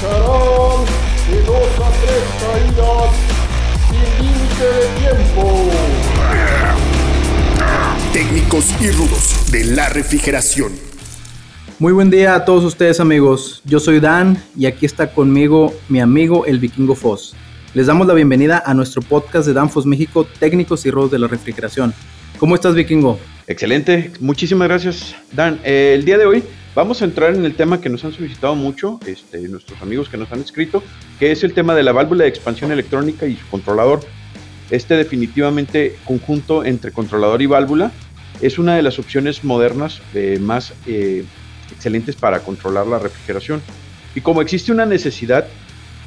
de dos a tres caídas sin límite de tiempo. Técnicos y rudos de la refrigeración. Muy buen día a todos ustedes amigos, yo soy Dan y aquí está conmigo mi amigo el vikingo Foss. Les damos la bienvenida a nuestro podcast de Danfos México, técnicos y rudos de la refrigeración. ¿Cómo estás vikingo? Excelente, muchísimas gracias Dan. Eh, el día de hoy vamos a entrar en el tema que nos han solicitado mucho este, nuestros amigos que nos han escrito, que es el tema de la válvula de expansión electrónica y su controlador. Este definitivamente conjunto entre controlador y válvula es una de las opciones modernas eh, más eh, excelentes para controlar la refrigeración. Y como existe una necesidad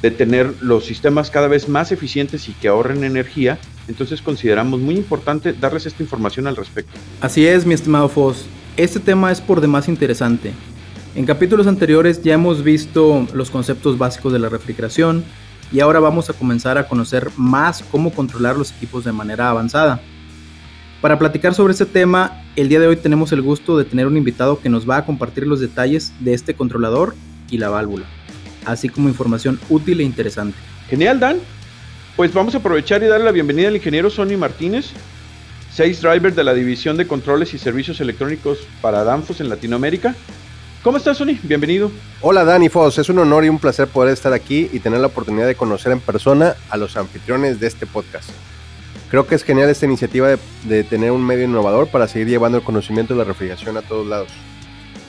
de tener los sistemas cada vez más eficientes y que ahorren energía, entonces consideramos muy importante darles esta información al respecto. Así es, mi estimado Foss. Este tema es por demás interesante. En capítulos anteriores ya hemos visto los conceptos básicos de la refrigeración y ahora vamos a comenzar a conocer más cómo controlar los equipos de manera avanzada. Para platicar sobre este tema, el día de hoy tenemos el gusto de tener un invitado que nos va a compartir los detalles de este controlador y la válvula, así como información útil e interesante. Genial, Dan. Pues vamos a aprovechar y darle la bienvenida al ingeniero Sonny Martínez, Sales Driver de la División de Controles y Servicios Electrónicos para Danfos en Latinoamérica. ¿Cómo estás, Sony? Bienvenido. Hola, Dani Foss. Es un honor y un placer poder estar aquí y tener la oportunidad de conocer en persona a los anfitriones de este podcast. Creo que es genial esta iniciativa de, de, tener un medio innovador para seguir llevando el conocimiento de la refrigeración a todos lados.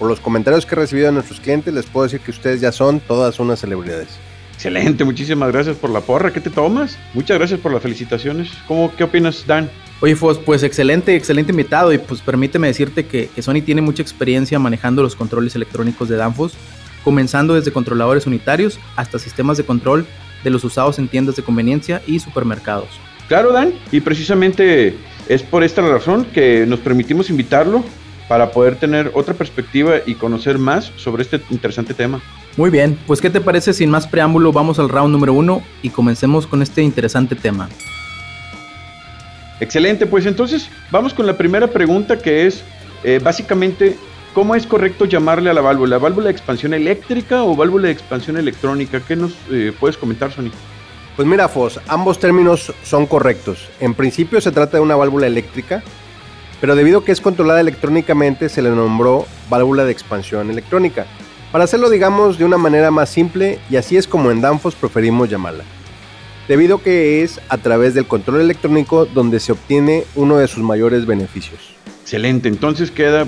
Por los comentarios que he recibido de nuestros clientes, les puedo decir que ustedes ya son todas unas celebridades. Excelente, muchísimas gracias por la porra. ¿Qué te tomas? Muchas gracias por las felicitaciones. ¿Cómo, ¿Qué opinas, Dan? Oye, Fos, pues excelente, excelente invitado y pues permíteme decirte que, que Sony tiene mucha experiencia manejando los controles electrónicos de Danfoss, comenzando desde controladores unitarios hasta sistemas de control de los usados en tiendas de conveniencia y supermercados. Claro, Dan, y precisamente es por esta razón que nos permitimos invitarlo para poder tener otra perspectiva y conocer más sobre este interesante tema. Muy bien, pues ¿qué te parece? Sin más preámbulo, vamos al round número uno y comencemos con este interesante tema. Excelente, pues entonces vamos con la primera pregunta que es eh, básicamente ¿cómo es correcto llamarle a la válvula? ¿Válvula de expansión eléctrica o válvula de expansión electrónica? ¿Qué nos eh, puedes comentar, Sony? Pues mira, Fos, ambos términos son correctos. En principio se trata de una válvula eléctrica, pero debido a que es controlada electrónicamente se le nombró válvula de expansión electrónica. Para hacerlo, digamos, de una manera más simple, y así es como en Danfoss preferimos llamarla debido a que es a través del control electrónico donde se obtiene uno de sus mayores beneficios. Excelente, entonces queda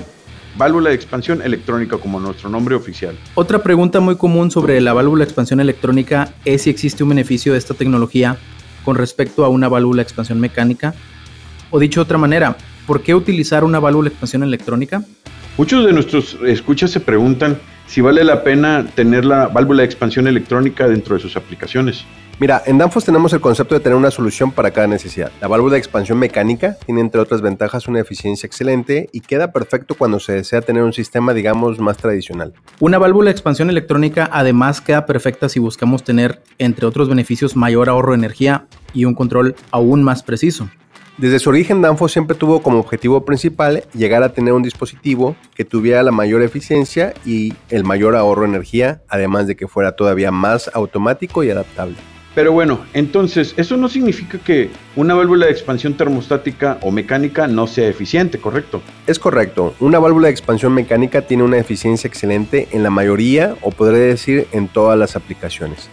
válvula de expansión electrónica como nuestro nombre oficial. Otra pregunta muy común sobre la válvula de expansión electrónica es si existe un beneficio de esta tecnología con respecto a una válvula de expansión mecánica. O dicho de otra manera, ¿por qué utilizar una válvula de expansión electrónica? Muchos de nuestros escuchas se preguntan si vale la pena tener la válvula de expansión electrónica dentro de sus aplicaciones. Mira, en Danfoss tenemos el concepto de tener una solución para cada necesidad. La válvula de expansión mecánica tiene entre otras ventajas una eficiencia excelente y queda perfecto cuando se desea tener un sistema digamos más tradicional. Una válvula de expansión electrónica además queda perfecta si buscamos tener entre otros beneficios mayor ahorro de energía y un control aún más preciso. Desde su origen, Danfoss siempre tuvo como objetivo principal llegar a tener un dispositivo que tuviera la mayor eficiencia y el mayor ahorro de energía, además de que fuera todavía más automático y adaptable. Pero bueno, entonces, eso no significa que una válvula de expansión termostática o mecánica no sea eficiente, ¿correcto? Es correcto. Una válvula de expansión mecánica tiene una eficiencia excelente en la mayoría, o podría decir en todas las aplicaciones.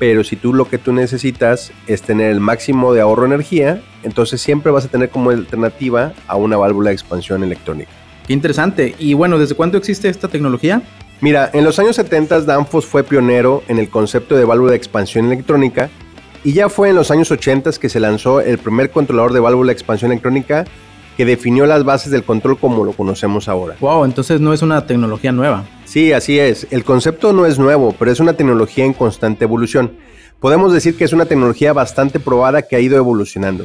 Pero si tú lo que tú necesitas es tener el máximo de ahorro de energía, entonces siempre vas a tener como alternativa a una válvula de expansión electrónica. Qué interesante. Y bueno, ¿desde cuándo existe esta tecnología? Mira, en los años 70 Danfoss fue pionero en el concepto de válvula de expansión electrónica y ya fue en los años 80 que se lanzó el primer controlador de válvula de expansión electrónica que definió las bases del control como lo conocemos ahora. Wow, entonces no es una tecnología nueva. Sí, así es. El concepto no es nuevo, pero es una tecnología en constante evolución. Podemos decir que es una tecnología bastante probada que ha ido evolucionando.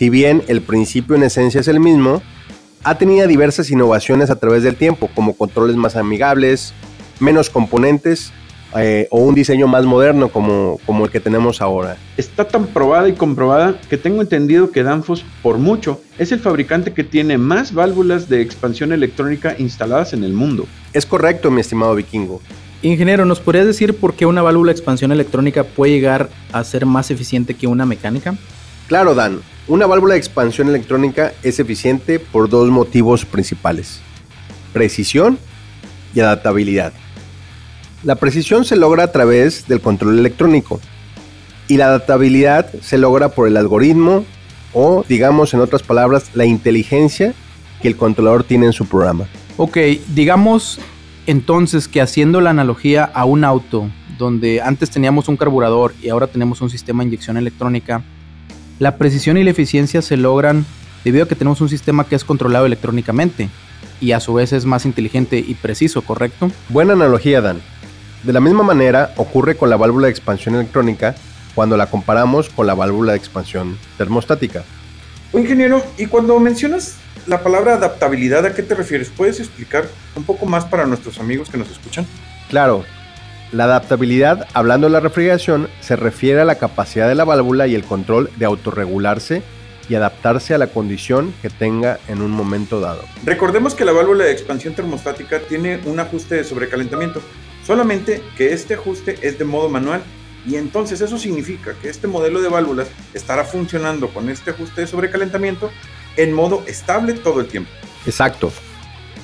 Si bien el principio en esencia es el mismo, ha tenido diversas innovaciones a través del tiempo, como controles más amigables, menos componentes eh, o un diseño más moderno como, como el que tenemos ahora. Está tan probada y comprobada que tengo entendido que Danfoss, por mucho, es el fabricante que tiene más válvulas de expansión electrónica instaladas en el mundo. Es correcto, mi estimado vikingo. Ingeniero, ¿nos podrías decir por qué una válvula de expansión electrónica puede llegar a ser más eficiente que una mecánica? Claro, Dan. Una válvula de expansión electrónica es eficiente por dos motivos principales. Precisión y adaptabilidad. La precisión se logra a través del control electrónico y la adaptabilidad se logra por el algoritmo o, digamos en otras palabras, la inteligencia que el controlador tiene en su programa. Ok, digamos entonces que haciendo la analogía a un auto, donde antes teníamos un carburador y ahora tenemos un sistema de inyección electrónica, la precisión y la eficiencia se logran debido a que tenemos un sistema que es controlado electrónicamente y a su vez es más inteligente y preciso, ¿correcto? Buena analogía, Dan. De la misma manera ocurre con la válvula de expansión electrónica cuando la comparamos con la válvula de expansión termostática. ingeniero, y cuando mencionas la palabra adaptabilidad, ¿a qué te refieres? ¿Puedes explicar un poco más para nuestros amigos que nos escuchan? Claro, la adaptabilidad, hablando de la refrigeración, se refiere a la capacidad de la válvula y el control de autorregularse y adaptarse a la condición que tenga en un momento dado. Recordemos que la válvula de expansión termostática tiene un ajuste de sobrecalentamiento, solamente que este ajuste es de modo manual y entonces eso significa que este modelo de válvulas estará funcionando con este ajuste de sobrecalentamiento en modo estable todo el tiempo. Exacto.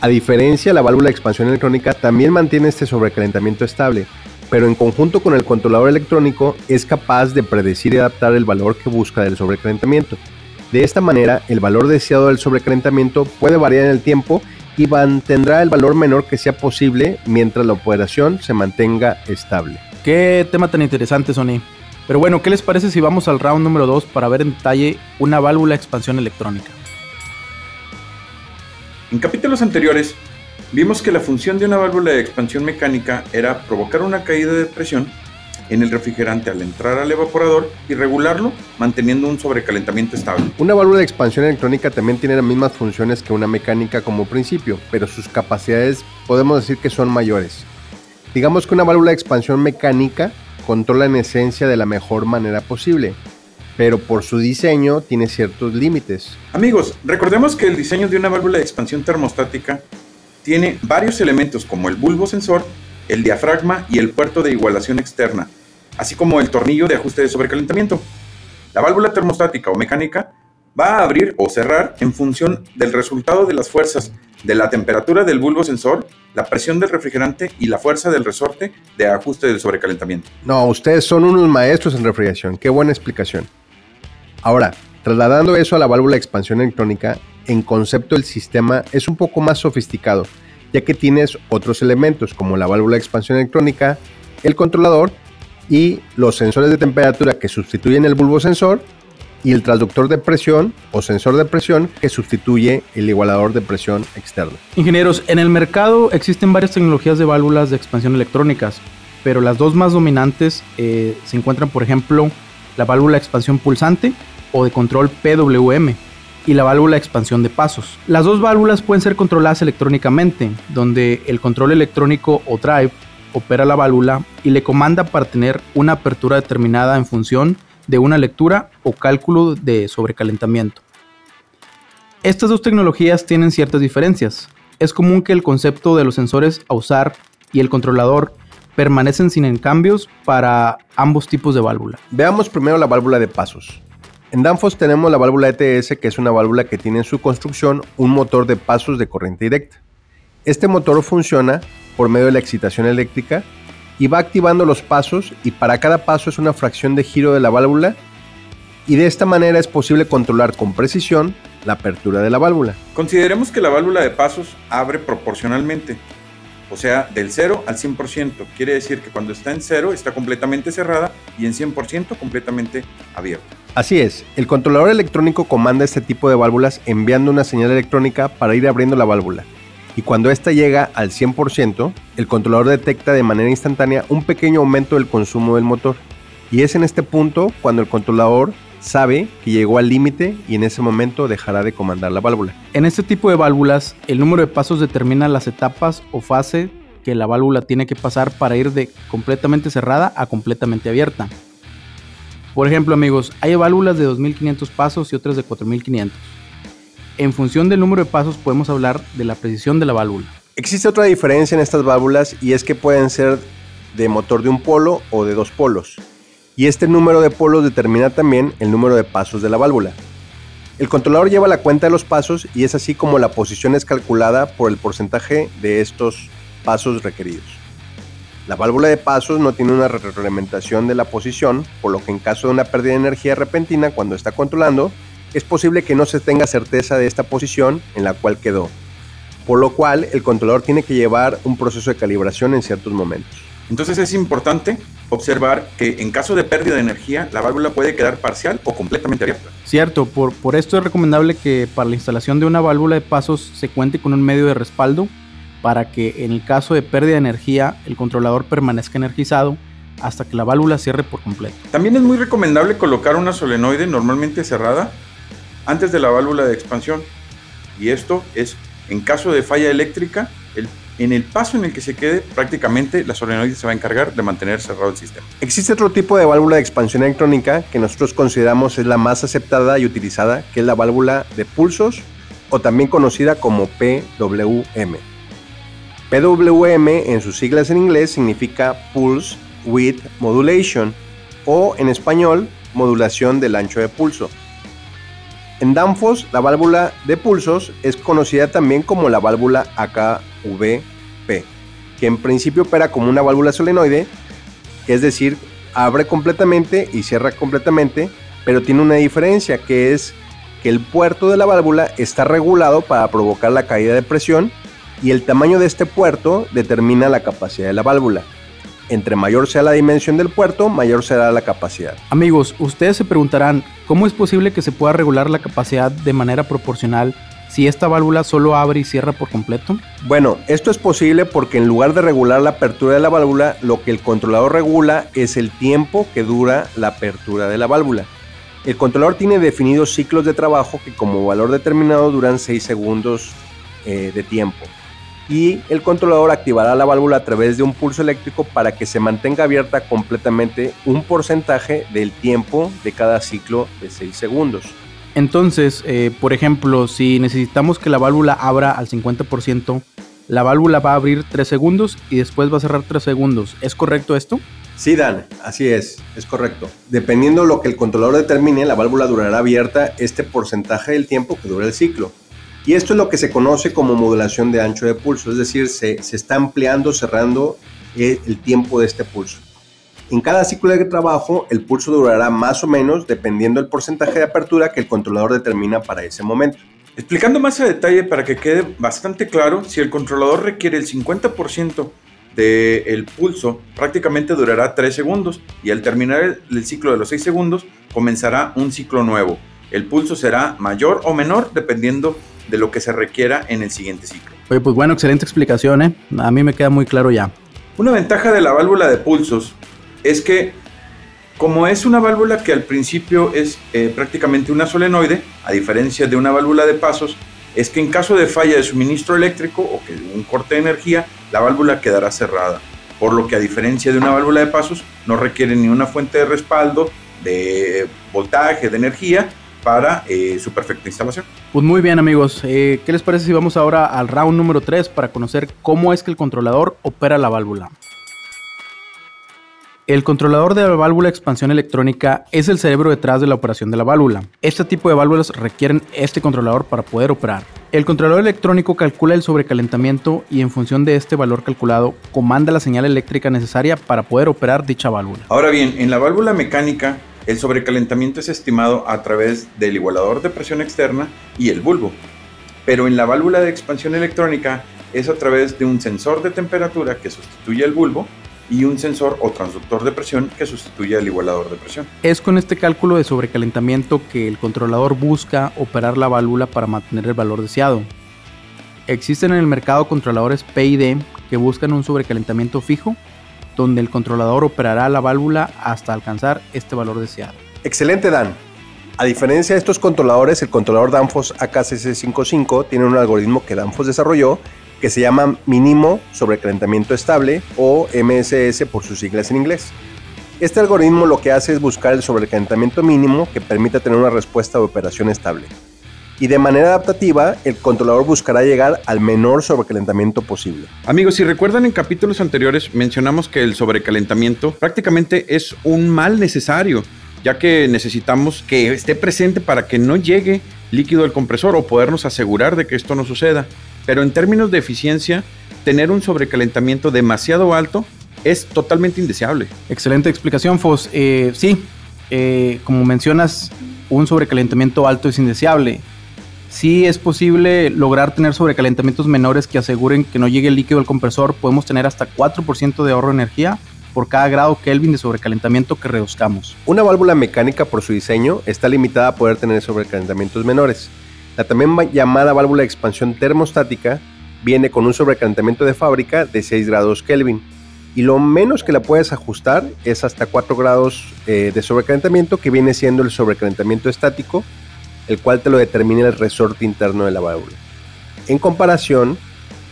A diferencia, la válvula de expansión electrónica también mantiene este sobrecalentamiento estable, pero en conjunto con el controlador electrónico es capaz de predecir y adaptar el valor que busca del sobrecalentamiento. De esta manera, el valor deseado del sobrecalentamiento puede variar en el tiempo y mantendrá el valor menor que sea posible mientras la operación se mantenga estable. Qué tema tan interesante, Sony. Pero bueno, ¿qué les parece si vamos al round número 2 para ver en detalle una válvula de expansión electrónica? En capítulos anteriores vimos que la función de una válvula de expansión mecánica era provocar una caída de presión en el refrigerante al entrar al evaporador y regularlo manteniendo un sobrecalentamiento estable. Una válvula de expansión electrónica también tiene las mismas funciones que una mecánica como principio, pero sus capacidades podemos decir que son mayores. Digamos que una válvula de expansión mecánica controla en esencia de la mejor manera posible, pero por su diseño tiene ciertos límites. Amigos, recordemos que el diseño de una válvula de expansión termostática tiene varios elementos como el bulbo sensor, el diafragma y el puerto de igualación externa, así como el tornillo de ajuste de sobrecalentamiento. La válvula termostática o mecánica va a abrir o cerrar en función del resultado de las fuerzas de la temperatura del bulbo sensor, la presión del refrigerante y la fuerza del resorte de ajuste del sobrecalentamiento. No, ustedes son unos maestros en refrigeración. Qué buena explicación. Ahora, trasladando eso a la válvula de expansión electrónica, en concepto el sistema es un poco más sofisticado, ya que tienes otros elementos como la válvula de expansión electrónica, el controlador y los sensores de temperatura que sustituyen el bulbo sensor y el transductor de presión o sensor de presión que sustituye el igualador de presión externo. Ingenieros, en el mercado existen varias tecnologías de válvulas de expansión electrónicas, pero las dos más dominantes eh, se encuentran, por ejemplo, la válvula de expansión pulsante o de control PWM y la válvula de expansión de pasos. Las dos válvulas pueden ser controladas electrónicamente, donde el control electrónico o drive opera la válvula y le comanda para tener una apertura determinada en función de una lectura o cálculo de sobrecalentamiento. Estas dos tecnologías tienen ciertas diferencias. Es común que el concepto de los sensores a usar y el controlador permanecen sin cambios para ambos tipos de válvula. Veamos primero la válvula de pasos. En Danfoss tenemos la válvula ETS, que es una válvula que tiene en su construcción un motor de pasos de corriente directa. Este motor funciona por medio de la excitación eléctrica y va activando los pasos y para cada paso es una fracción de giro de la válvula y de esta manera es posible controlar con precisión la apertura de la válvula. Consideremos que la válvula de pasos abre proporcionalmente, o sea, del 0 al 100%. Quiere decir que cuando está en 0 está completamente cerrada y en 100% completamente abierta. Así es, el controlador electrónico comanda este tipo de válvulas enviando una señal electrónica para ir abriendo la válvula y cuando ésta llega al 100%, el controlador detecta de manera instantánea un pequeño aumento del consumo del motor. Y es en este punto cuando el controlador sabe que llegó al límite y en ese momento dejará de comandar la válvula. En este tipo de válvulas, el número de pasos determina las etapas o fase que la válvula tiene que pasar para ir de completamente cerrada a completamente abierta. Por ejemplo, amigos, hay válvulas de 2500 pasos y otras de 4500. En función del número de pasos podemos hablar de la precisión de la válvula. Existe otra diferencia en estas válvulas y es que pueden ser de motor de un polo o de dos polos. Y este número de polos determina también el número de pasos de la válvula. El controlador lleva la cuenta de los pasos y es así como la posición es calculada por el porcentaje de estos pasos requeridos. La válvula de pasos no tiene una reglamentación de la posición, por lo que en caso de una pérdida de energía repentina cuando está controlando, es posible que no se tenga certeza de esta posición en la cual quedó, por lo cual el controlador tiene que llevar un proceso de calibración en ciertos momentos. Entonces es importante observar que en caso de pérdida de energía, la válvula puede quedar parcial o completamente abierta. Cierto, por, por esto es recomendable que para la instalación de una válvula de pasos se cuente con un medio de respaldo para que en el caso de pérdida de energía el controlador permanezca energizado hasta que la válvula cierre por completo. También es muy recomendable colocar una solenoide normalmente cerrada antes de la válvula de expansión. Y esto es en caso de falla eléctrica, el en el paso en el que se quede, prácticamente la solenoide se va a encargar de mantener cerrado el sistema. Existe otro tipo de válvula de expansión electrónica que nosotros consideramos es la más aceptada y utilizada, que es la válvula de pulsos o también conocida como PWM. PWM en sus siglas en inglés significa Pulse Width Modulation o en español modulación del ancho de pulso. En Danfoss, la válvula de pulsos es conocida también como la válvula AKVP, que en principio opera como una válvula solenoide, es decir, abre completamente y cierra completamente, pero tiene una diferencia que es que el puerto de la válvula está regulado para provocar la caída de presión y el tamaño de este puerto determina la capacidad de la válvula. Entre mayor sea la dimensión del puerto, mayor será la capacidad. Amigos, ustedes se preguntarán, ¿cómo es posible que se pueda regular la capacidad de manera proporcional si esta válvula solo abre y cierra por completo? Bueno, esto es posible porque en lugar de regular la apertura de la válvula, lo que el controlador regula es el tiempo que dura la apertura de la válvula. El controlador tiene definidos ciclos de trabajo que como valor determinado duran 6 segundos eh, de tiempo y el controlador activará la válvula a través de un pulso eléctrico para que se mantenga abierta completamente un porcentaje del tiempo de cada ciclo de 6 segundos. Entonces, eh, por ejemplo, si necesitamos que la válvula abra al 50%, la válvula va a abrir 3 segundos y después va a cerrar 3 segundos. ¿Es correcto esto? Sí, Dan, así es, es correcto. Dependiendo de lo que el controlador determine, la válvula durará abierta este porcentaje del tiempo que dura el ciclo. Y esto es lo que se conoce como modulación de ancho de pulso, es decir, se, está ampliando, cerrando el, el tiempo de este pulso. En cada ciclo de trabajo, el pulso durará más o menos dependiendo del porcentaje de apertura que el controlador determina para ese momento. Explicando más a detalle para que quede bastante claro, si el controlador requiere el 50% del pulso, prácticamente durará 3 segundos y al terminar el, el ciclo de los 6 segundos comenzará un ciclo nuevo. El pulso será mayor o menor dependiendo de lo que se requiera en el siguiente ciclo. Oye, pues bueno, excelente explicación, ¿eh? A mí me queda muy claro ya. Una ventaja de la válvula de pulsos es que como es una válvula que al principio es eh, prácticamente una solenoide, a diferencia de una válvula de pasos, es que en caso de falla de suministro eléctrico o que un corte de energía, la válvula quedará cerrada. Por lo que a diferencia de una válvula de pasos, no requiere ni una fuente de respaldo, de voltaje, de energía, para eh, su perfecta instalación. Pues muy bien amigos, eh, ¿qué les parece si vamos ahora al round número 3 para conocer cómo es que el controlador opera la válvula? El controlador de la válvula de expansión electrónica es el cerebro detrás de la operación de la válvula. Este tipo de válvulas requieren este controlador para poder operar. El controlador electrónico calcula el sobrecalentamiento y en función de este valor calculado comanda la señal eléctrica necesaria para poder operar dicha válvula. Ahora bien, en la válvula mecánica el sobrecalentamiento es estimado a través del igualador de presión externa y el bulbo, pero en la válvula de expansión electrónica es a través de un sensor de temperatura que sustituye al bulbo y un sensor o transductor de presión que sustituye al igualador de presión. Es con este cálculo de sobrecalentamiento que el controlador busca operar la válvula para mantener el valor deseado. Existen en el mercado controladores PID que buscan un sobrecalentamiento fijo donde el controlador operará la válvula hasta alcanzar este valor deseado. Excelente, Dan. A diferencia de estos controladores, el controlador Danfoss AKCC55 tiene un algoritmo que Danfoss desarrolló que se llama mínimo sobrecalentamiento estable o MSS por sus siglas en inglés. Este algoritmo lo que hace es buscar el sobrecalentamiento mínimo que permita tener una respuesta de operación estable. Y de manera adaptativa el controlador buscará llegar al menor sobrecalentamiento posible. Amigos, si recuerdan en capítulos anteriores mencionamos que el sobrecalentamiento prácticamente es un mal necesario, ya que necesitamos que esté presente para que no llegue líquido al compresor o podernos asegurar de que esto no suceda. Pero en términos de eficiencia, tener un sobrecalentamiento demasiado alto es totalmente indeseable. Excelente explicación, Fos. Eh, sí, eh, como mencionas, un sobrecalentamiento alto es indeseable sí es posible lograr tener sobrecalentamientos menores que aseguren que no llegue el líquido al compresor. Podemos tener hasta 4% de ahorro de energía por cada grado Kelvin de sobrecalentamiento que reduzcamos. Una válvula mecánica por su diseño está limitada a poder tener sobrecalentamientos menores. La también llamada válvula de expansión termostática viene con un sobrecalentamiento de fábrica de 6 grados Kelvin y lo menos que la puedes ajustar es hasta 4 grados eh, de sobrecalentamiento que viene siendo el sobrecalentamiento estático el cual te lo determina el resorte interno de la válvula. En comparación,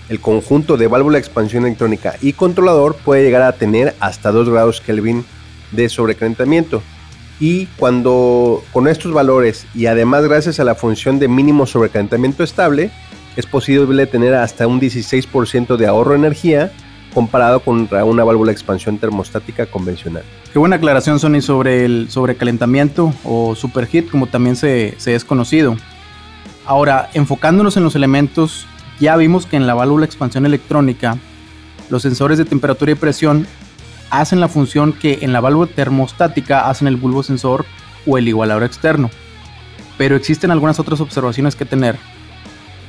el conjunto de válvula de expansión electrónica y controlador puede llegar a tener hasta 2 grados Kelvin de sobrecalentamiento. Y cuando con estos valores y además gracias a la función de mínimo sobrecalentamiento estable, es posible tener hasta un 16% de ahorro de energía comparado con una válvula de expansión termostática convencional. Qué buena aclaración, Sony, sobre el sobrecalentamiento o superheat, como también se, se es conocido. Ahora, enfocándonos en los elementos, ya vimos que en la válvula de expansión electrónica, los sensores de temperatura y presión hacen la función que en la válvula termostática hacen el bulbo sensor o el igualador externo. Pero existen algunas otras observaciones que tener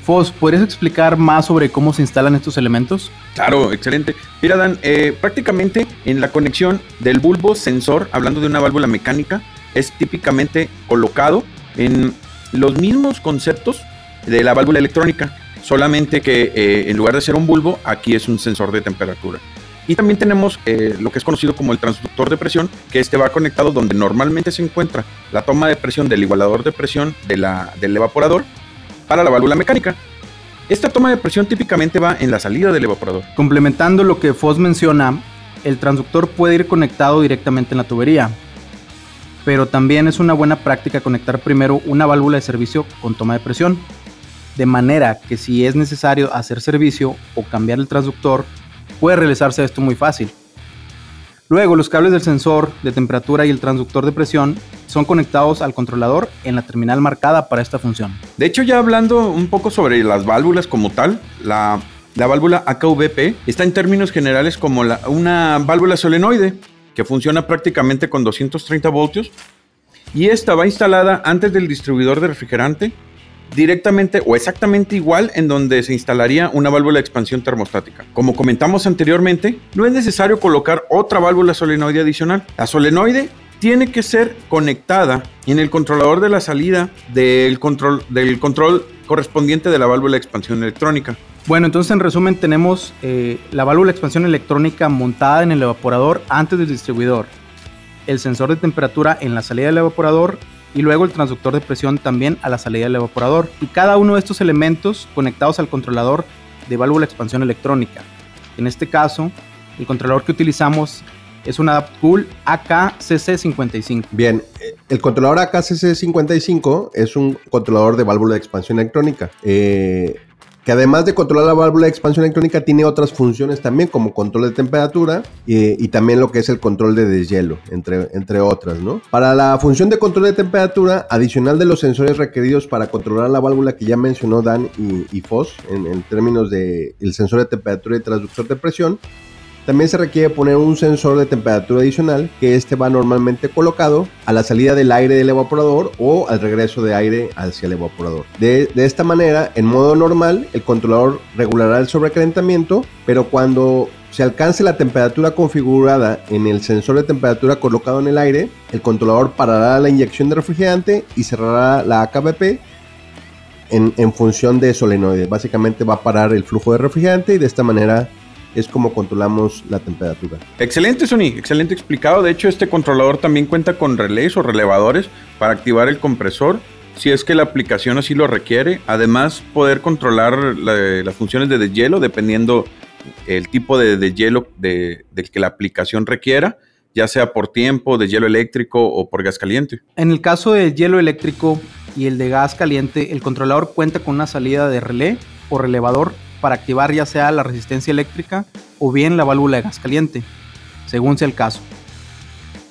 Fos, ¿podrías explicar más sobre cómo se instalan estos elementos? Claro, excelente. Mira, Dan, eh, prácticamente en la conexión del bulbo sensor, hablando de una válvula mecánica, es típicamente colocado en los mismos conceptos de la válvula electrónica, solamente que eh, en lugar de ser un bulbo, aquí es un sensor de temperatura. Y también tenemos eh, lo que es conocido como el transductor de presión, que este va conectado donde normalmente se encuentra la toma de presión del igualador de presión de la, del evaporador para la válvula mecánica. Esta toma de presión típicamente va en la salida del evaporador. Complementando lo que Foss menciona, el transductor puede ir conectado directamente en la tubería, pero también es una buena práctica conectar primero una válvula de servicio con toma de presión, de manera que si es necesario hacer servicio o cambiar el transductor, puede realizarse esto muy fácil. Luego, los cables del sensor de temperatura y el transductor de presión son conectados al controlador en la terminal marcada para esta función. De hecho, ya hablando un poco sobre las válvulas como tal, la, válvula AKVP está en términos generales como una válvula solenoide que funciona prácticamente con 230 voltios y esta va instalada antes del distribuidor de refrigerante directamente o exactamente igual en donde se instalaría una válvula de expansión termostática. Como comentamos anteriormente, no es necesario colocar otra válvula solenoide adicional. La solenoide tiene que ser conectada en el controlador de la salida del control, del control correspondiente de la válvula de expansión electrónica. Bueno, entonces en resumen tenemos eh, la válvula de expansión electrónica montada en el evaporador antes del distribuidor, el sensor de temperatura en la salida del evaporador y luego el transductor de presión también a la salida del evaporador. Y cada uno de estos elementos conectados al controlador de válvula de expansión electrónica. En este caso, el controlador que utilizamos es un AdaptCool AKCC55. Bien, eh, el controlador AKCC55 es un controlador de válvula de expansión electrónica. Eh, que además de controlar la válvula de expansión electrónica tiene otras funciones también como control de temperatura y, también lo que es el control de deshielo, entre, entre otras, ¿no? Para la función de control de temperatura, adicional de los sensores requeridos para controlar la válvula que ya mencionó Dan y, y Foss en, en términos de el sensor de temperatura y transductor de presión, también se requiere poner un sensor de temperatura adicional que este va normalmente colocado a la salida del aire del evaporador o al regreso de aire hacia el evaporador. De, esta manera, en modo normal, el controlador regulará el sobrecalentamiento, pero cuando se alcance la temperatura configurada en el sensor de temperatura colocado en el aire, el controlador parará la inyección de refrigerante y cerrará la AKBP en, función de solenoide. Básicamente va a parar el flujo de refrigerante y de esta manera es como controlamos la temperatura. Excelente, Sony, excelente explicado. De hecho, este controlador también cuenta con relés o relevadores para activar el compresor si es que la aplicación así lo requiere. Además, poder controlar las funciones de deshielo dependiendo el tipo de deshielo de, del que la aplicación requiera, ya sea por tiempo, de hielo eléctrico o por gas caliente. En el caso de hielo eléctrico, y el de gas caliente, el controlador cuenta con una salida de relé o relevador para activar ya sea la resistencia eléctrica o bien la válvula de gas caliente, según sea el caso.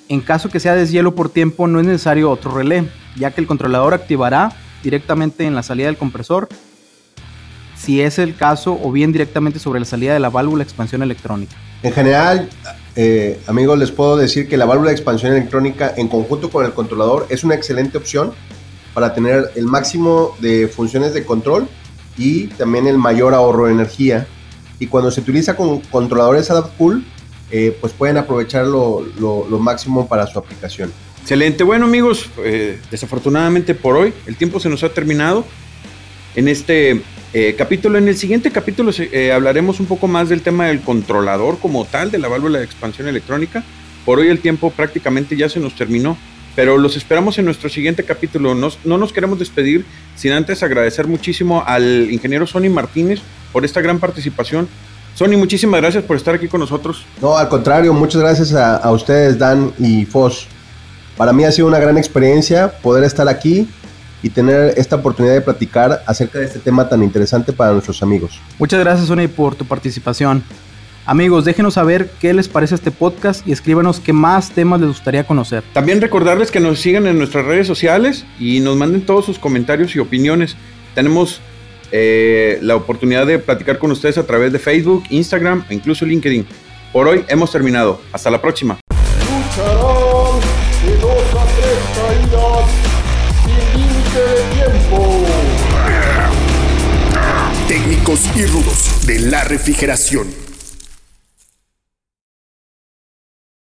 En caso que sea deshielo por tiempo no es necesario otro relé, ya que el controlador activará directamente en la salida del compresor, si es el caso, o bien directamente sobre la salida de la válvula de expansión electrónica. En general, eh, amigos, les puedo decir que la válvula de expansión electrónica en conjunto con el controlador es una excelente opción para tener el máximo de funciones de control y también el mayor ahorro de energía. Y cuando se utiliza con controladores Adapt Cool, eh, pues pueden aprovecharlo lo, máximo para su aplicación. Excelente. Bueno amigos, eh, desafortunadamente por hoy el tiempo se nos ha terminado en este eh, capítulo. En el siguiente capítulo hablaremos un poco más del tema del controlador como tal, de la válvula de expansión electrónica. Por hoy el tiempo prácticamente ya se nos terminó. Pero los esperamos en nuestro siguiente capítulo. no nos queremos despedir sin antes agradecer muchísimo al ingeniero Sony Martínez por esta gran participación. Sony, muchísimas gracias por estar aquí con nosotros. No, al contrario, muchas gracias a, a ustedes, Dan y Foss. Para mí ha sido una gran experiencia poder estar aquí y tener esta oportunidad de platicar acerca de este tema tan interesante para nuestros amigos. Muchas gracias, Sony, por tu participación. Amigos, déjenos saber qué les parece este podcast y escríbanos qué más temas les gustaría conocer. También recordarles que nos sigan en nuestras redes sociales y nos manden todos sus comentarios y opiniones. Tenemos eh, la oportunidad de platicar con ustedes a través de Facebook, Instagram e incluso LinkedIn. Por hoy hemos terminado. Hasta la próxima. Lucharán de dos a tres caídas sin límite de tiempo. Técnicos y rudos de la refrigeración.